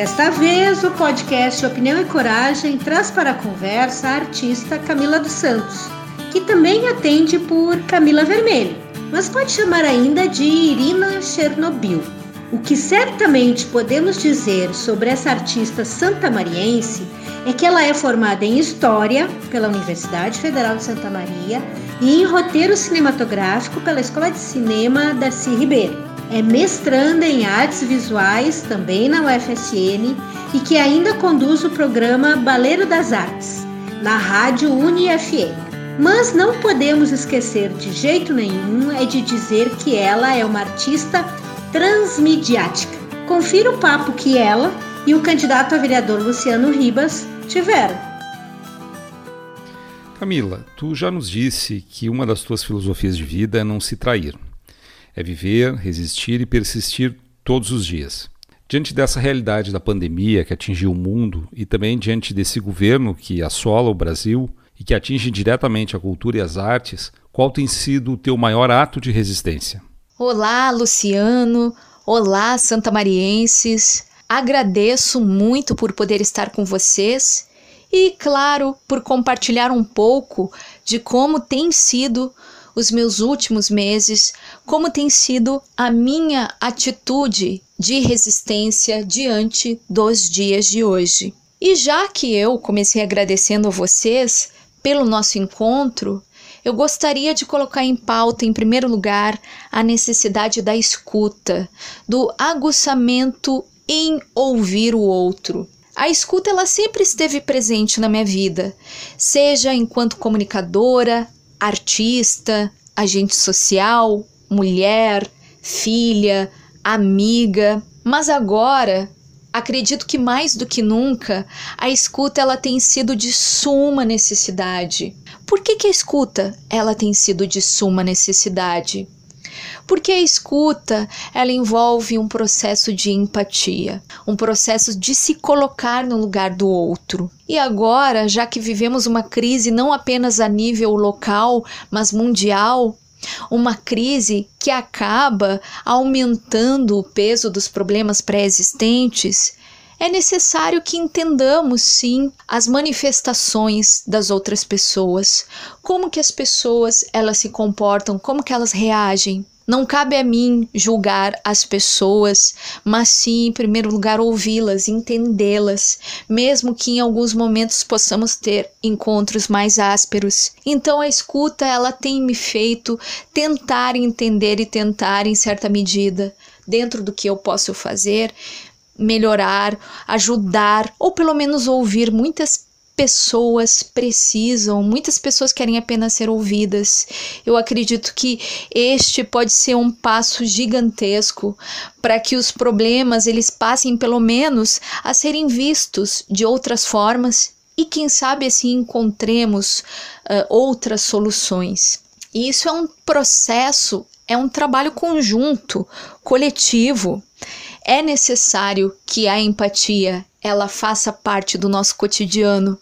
Desta vez, o podcast Opinião e Coragem traz para a conversa a artista Camila dos Santos, que também atende por Camila Vermelho, mas pode chamar ainda de Irina Chernobyl. O que certamente podemos dizer sobre essa artista santamariense é que ela é formada em História pela Universidade Federal de Santa Maria e em Roteiro Cinematográfico pela Escola de Cinema Darcy Ribeiro. É mestranda em Artes Visuais também na UFSN e que ainda conduz o programa Baleiro das Artes, na rádio UniFM. Mas não podemos esquecer de jeito nenhum é de dizer que ela é uma artista transmediática. Confira o papo que ela e o candidato a vereador Luciano Ribas tiveram. Camila, tu já nos disse que uma das tuas filosofias de vida é não se trair. É viver, resistir e persistir todos os dias. Diante dessa realidade da pandemia que atingiu o mundo e também diante desse governo que assola o Brasil e que atinge diretamente a cultura e as artes, qual tem sido o teu maior ato de resistência? Olá, Luciano. Olá, santamarienses. Agradeço muito por poder estar com vocês e, claro, por compartilhar um pouco de como tem sido os meus últimos meses, como tem sido a minha atitude de resistência diante dos dias de hoje. E já que eu comecei agradecendo a vocês pelo nosso encontro, eu gostaria de colocar em pauta, em primeiro lugar, a necessidade da escuta, do aguçamento em ouvir o outro. A escuta ela sempre esteve presente na minha vida, seja enquanto comunicadora, artista, agente social, mulher, filha, amiga, mas agora acredito que mais do que nunca a escuta ela tem sido de suma necessidade. Por que, que a escuta ela tem sido de suma necessidade? Porque a escuta, ela envolve um processo de empatia, um processo de se colocar no lugar do outro. E agora, já que vivemos uma crise não apenas a nível local, mas mundial, uma crise que acaba aumentando o peso dos problemas pré-existentes, é necessário que entendamos sim as manifestações das outras pessoas, como que as pessoas elas se comportam, como que elas reagem. Não cabe a mim julgar as pessoas, mas sim, em primeiro lugar, ouvi-las, entendê-las, mesmo que em alguns momentos possamos ter encontros mais ásperos. Então a escuta, ela tem me feito tentar entender e tentar, em certa medida, dentro do que eu posso fazer, melhorar, ajudar ou pelo menos ouvir muitas pessoas precisam, muitas pessoas querem apenas ser ouvidas. Eu acredito que este pode ser um passo gigantesco para que os problemas eles passem pelo menos a serem vistos de outras formas e quem sabe assim encontremos uh, outras soluções. E isso é um processo, é um trabalho conjunto, coletivo. É necessário que a empatia ela faça parte do nosso cotidiano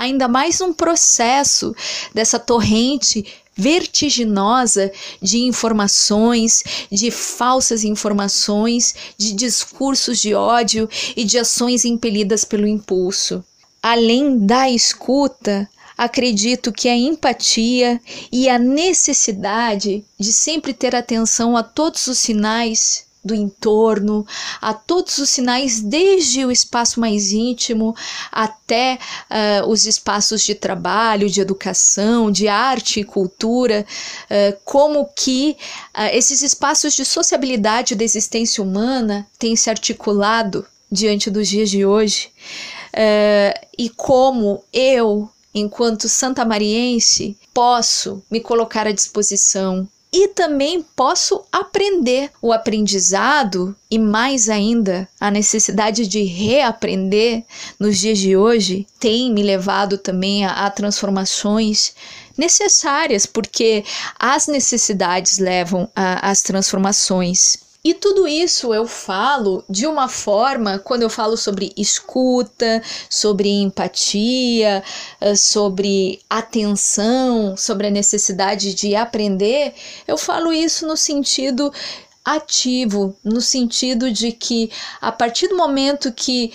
ainda mais um processo dessa torrente vertiginosa de informações, de falsas informações, de discursos de ódio e de ações impelidas pelo impulso. Além da escuta, acredito que a empatia e a necessidade de sempre ter atenção a todos os sinais do entorno, a todos os sinais, desde o espaço mais íntimo até uh, os espaços de trabalho, de educação, de arte e cultura, uh, como que uh, esses espaços de sociabilidade da existência humana têm se articulado diante dos dias de hoje. E como eu, enquanto santamariense, posso me colocar à disposição e também posso aprender. O aprendizado e mais ainda a necessidade de reaprender nos dias de hoje tem me levado também a, a transformações necessárias, porque as necessidades levam às transformações. E tudo isso eu falo de uma forma, quando eu falo sobre escuta, sobre empatia, eh, sobre atenção, sobre a necessidade de aprender, eu falo isso no sentido ativo, no sentido de que a partir do momento que,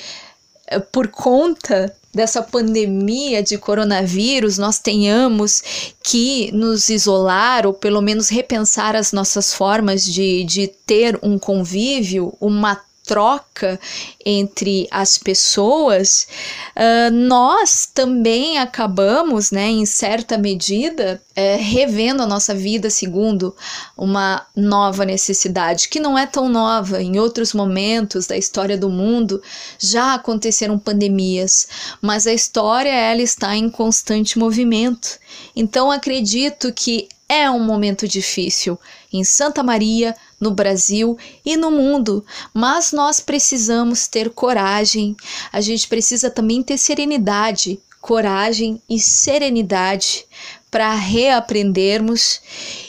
eh, por conta dessa pandemia de coronavírus, nós tenhamos que nos isolar ou pelo menos repensar as nossas formas de, de ter um convívio, uma troca entre as pessoas, uh, nós também acabamos, né, em certa medida, uh, revendo a nossa vida segundo uma nova necessidade, que não é tão nova. Em outros momentos da história do mundo já aconteceram pandemias, mas a história ela está em constante movimento. Então acredito que é um momento difícil em Santa Maria, no Brasil e no mundo, mas nós precisamos ter coragem, a gente precisa também ter serenidade, coragem e serenidade para reaprendermos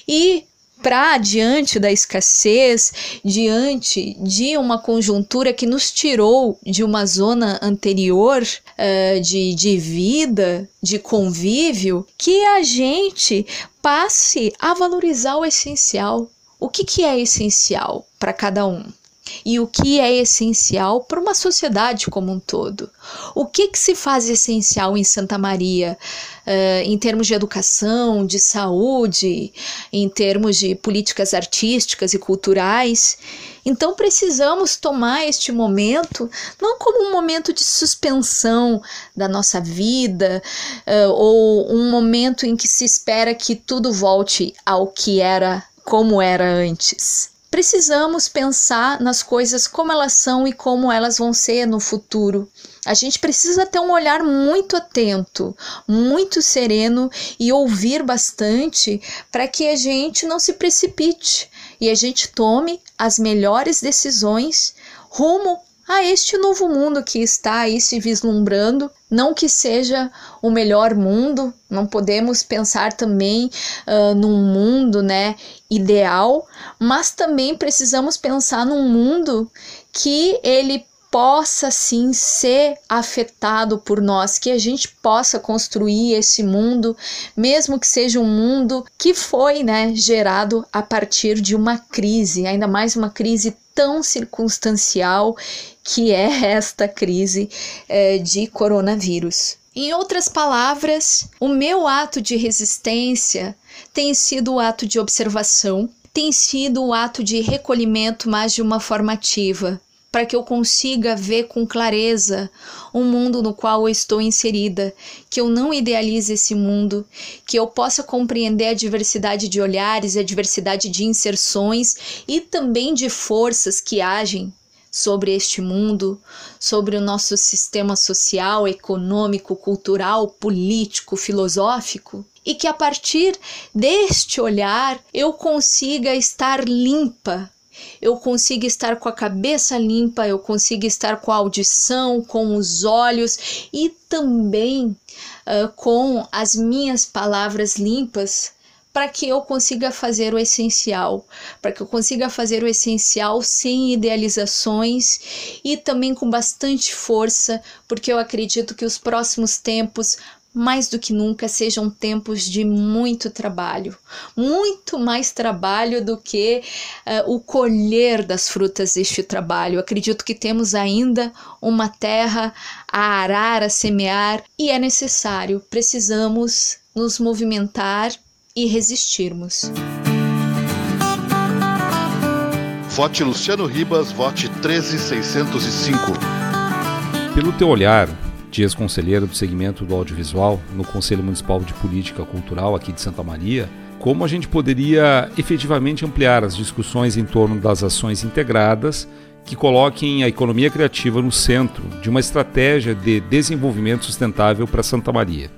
e para diante da escassez, diante de uma conjuntura que nos tirou de uma zona anterior uh, de, de vida, de convívio, que a gente passe a valorizar o essencial. O que, que é essencial para cada um? E o que é essencial para uma sociedade como um todo. O que, que se faz essencial em Santa Maria, uh, em termos de educação, de saúde, em termos de políticas artísticas e culturais. Então precisamos tomar este momento não como um momento de suspensão da nossa vida uh, ou um momento em que se espera que tudo volte ao que era como era antes precisamos pensar nas coisas como elas são e como elas vão ser no futuro. A gente precisa ter um olhar muito atento, muito sereno e ouvir bastante para que a gente não se precipite e a gente tome as melhores decisões rumo a este novo mundo que está aí se vislumbrando. Não que seja o melhor mundo, não podemos pensar também uh, num mundo né, ideal, mas também precisamos pensar num mundo que ele possa sim ser afetado por nós, que a gente possa construir esse mundo, mesmo que seja um mundo que foi né, gerado a partir de uma crise, ainda mais uma crise tão circunstancial que é esta crise é, de coronavírus. Em outras palavras, o meu ato de resistência tem sido o ato de observação, tem sido o ato de recolhimento, mas de uma forma ativa, para que eu consiga ver com clareza o mundo no qual eu estou inserida, que eu não idealize esse mundo, que eu possa compreender a diversidade de olhares, a diversidade de inserções e também de forças que agem sobre este mundo, sobre o nosso sistema social, econômico, cultural, político, filosófico, e que a partir deste olhar eu consiga estar limpa. Eu consiga estar com a cabeça limpa, eu consiga estar com a audição, com os olhos e também uh, com as minhas palavras limpas para que eu consiga fazer o essencial, para que eu consiga fazer o essencial sem idealizações e também com bastante força, porque eu acredito que os próximos tempos mais do que nunca sejam tempos de muito trabalho, muito mais trabalho do que uh, o colher das frutas deste trabalho. Acredito que temos ainda uma terra a arar, a semear e é necessário, precisamos nos movimentar e resistirmos. Vote Luciano Ribas, vote 13605. Pelo teu olhar, Dias conselheira do segmento do audiovisual no Conselho Municipal de Política Cultural aqui de Santa Maria, como a gente poderia efetivamente ampliar as discussões em torno das ações integradas que coloquem a economia criativa no centro de uma estratégia de desenvolvimento sustentável para Santa Maria.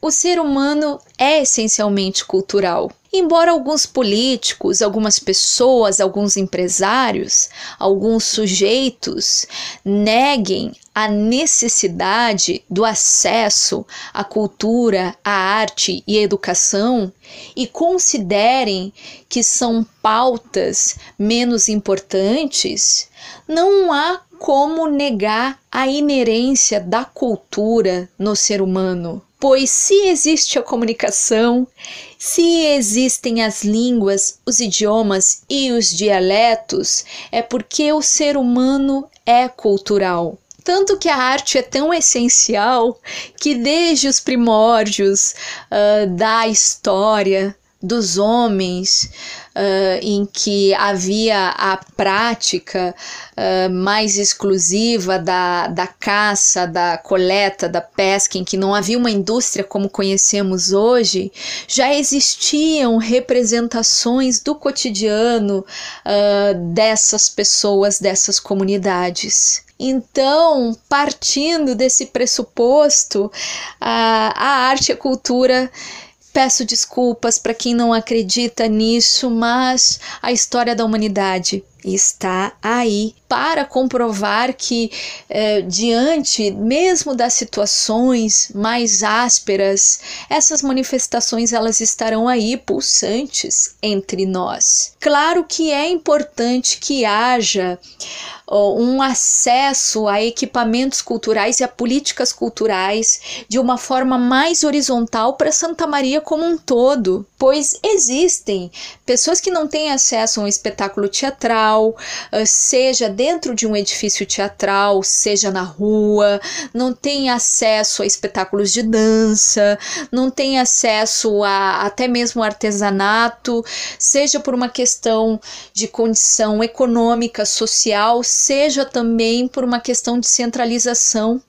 O ser humano é essencialmente cultural. Embora alguns políticos, algumas pessoas, alguns empresários, alguns sujeitos neguem a necessidade do acesso à cultura, à arte e à educação e considerem que são pautas menos importantes, não há como negar a inerência da cultura no ser humano. Pois se existe a comunicação, se existem as línguas, os idiomas e os dialetos, é porque o ser humano é cultural. Tanto que a arte é tão essencial que, desde os primórdios uh, da história, dos homens, uh, em que havia a prática uh, mais exclusiva da, da caça, da coleta, da pesca, em que não havia uma indústria como conhecemos hoje, já existiam representações do cotidiano uh, dessas pessoas, dessas comunidades. Então, partindo desse pressuposto, a, a arte e a cultura Peço desculpas para quem não acredita nisso, mas a história da humanidade está aí para comprovar que, eh, diante mesmo das situações mais ásperas, essas manifestações elas estarão aí pulsantes entre nós. Claro que é importante que haja um acesso a equipamentos culturais e a políticas culturais de uma forma mais horizontal para Santa Maria como um todo, pois existem pessoas que não têm acesso a um espetáculo teatral, ah, seja dentro de um edifício teatral, seja na rua, não têm acesso a espetáculos de dança, não têm acesso a até mesmo artesanato, seja por uma questão de condição econômica, social, seja também por uma questão de centralização.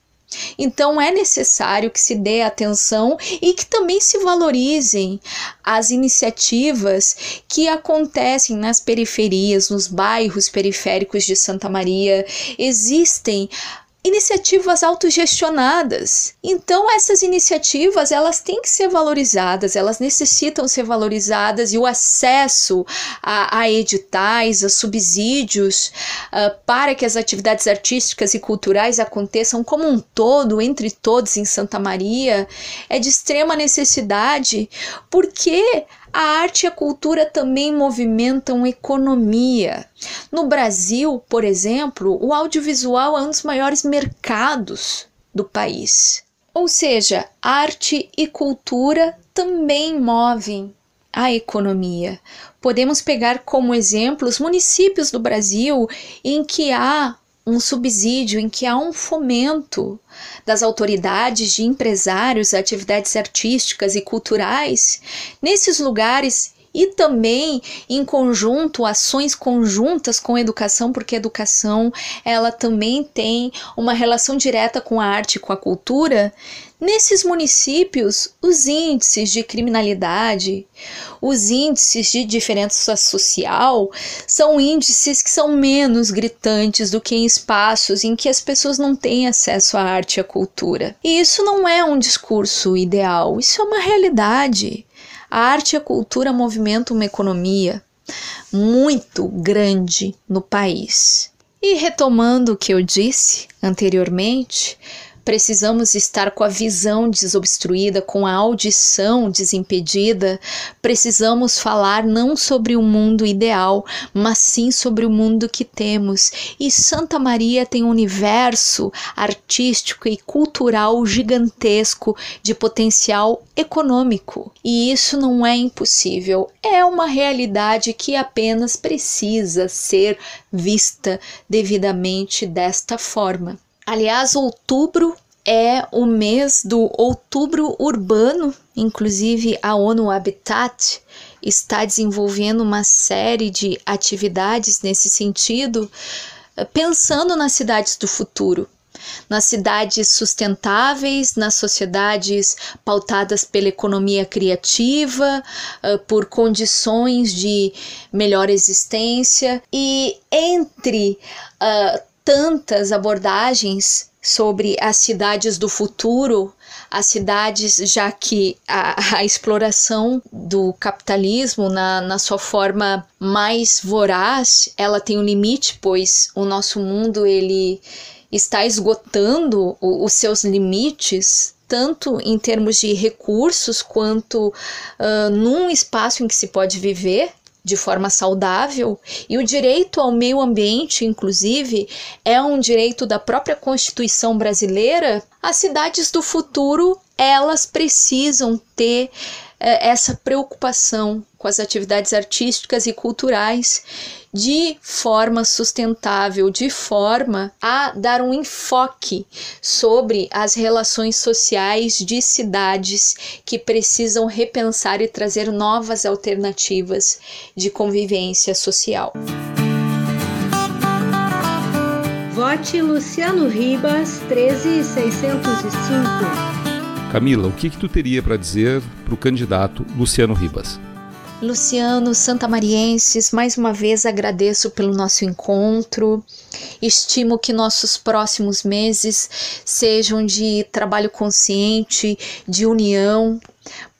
Então é necessário que se dê atenção e que também se valorizem as iniciativas que acontecem nas periferias, nos bairros periféricos de Santa Maria. Existem iniciativas autogestionadas. Então essas iniciativas elas têm que ser valorizadas, elas necessitam ser valorizadas e o acesso a, a editais, a subsídios uh, para que as atividades artísticas e culturais aconteçam como um todo entre todos em Santa Maria é de extrema necessidade, porque a arte e a cultura também movimentam economia. No Brasil, por exemplo, o audiovisual é um dos maiores mercados do país. Ou seja, arte e cultura também movem a economia. Podemos pegar como exemplo os municípios do Brasil em que há um subsídio, em que há um fomento das autoridades, de empresários, atividades artísticas e culturais, nesses lugares e também em conjunto ações conjuntas com a educação, porque a educação ela também tem uma relação direta com a arte, com a cultura. Nesses municípios, os índices de criminalidade, os índices de diferença social são índices que são menos gritantes do que em espaços em que as pessoas não têm acesso à arte e à cultura. E isso não é um discurso ideal, isso é uma realidade. A arte e a cultura movimentam uma economia muito grande no país. E retomando o que eu disse anteriormente, precisamos estar com a visão desobstruída, com a audição desimpedida. Precisamos falar não sobre o mundo ideal, mas sim sobre o mundo que temos. E Santa Maria tem um universo artístico e cultural gigantesco de potencial econômico. E isso não é impossível, é uma realidade que apenas precisa ser vista devidamente desta forma. Aliás, outubro é o mês do outubro urbano, inclusive a ONU Habitat está desenvolvendo uma série de atividades nesse sentido, pensando nas cidades do futuro, nas cidades sustentáveis, nas sociedades pautadas pela economia criativa, eh, por condições de melhor existência. E entre uh, tantas abordagens sobre as cidades do futuro, as cidades, já que a, a exploração do capitalismo na, na sua forma mais voraz, ela tem um limite, pois o nosso mundo ele está esgotando o, os seus limites tanto em termos de recursos quanto uh, num espaço em que se pode viver de forma saudável. E o direito ao meio ambiente, inclusive, é um direito da própria Constituição brasileira, as cidades do futuro elas precisam ter é, essa preocupação com as atividades artísticas e culturais de forma sustentável, de forma a dar um enfoque sobre as relações sociais de cidades que precisam repensar e trazer novas alternativas de convivência social. Vote Luciano Ribas 13605. Camila, o que, que tu teria para dizer para o candidato Luciano Ribas? Luciano Santamarienses, mais uma vez agradeço pelo nosso encontro. Estimo que nossos próximos meses sejam de trabalho consciente, de união,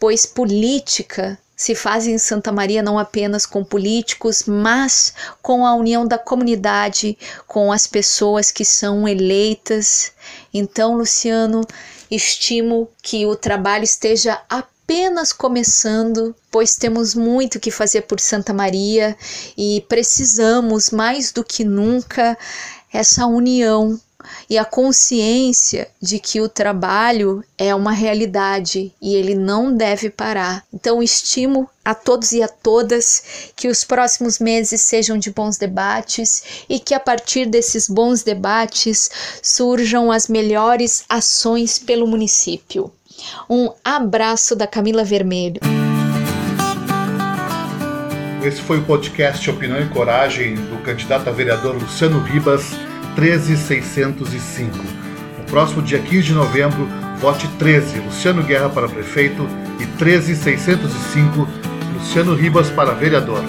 pois política se faz em Santa Maria não apenas com políticos, mas com a união da comunidade, com as pessoas que são eleitas. Então, Luciano, Estimo que o trabalho esteja apenas começando, pois temos muito que fazer por Santa Maria e precisamos mais do que nunca essa união e a consciência de que o trabalho é uma realidade e ele não deve parar. Então, estimo a todos e a todas que os próximos meses sejam de bons debates e que a partir desses bons debates surjam as melhores ações pelo município. Um abraço da Camila Vermelho. Esse foi o podcast Opinião e Coragem do candidato a vereador Luciano Ribas 13605. No próximo dia 15 de novembro, vote 13 Luciano Guerra para prefeito e 13605 Luciano Ribas para vereador.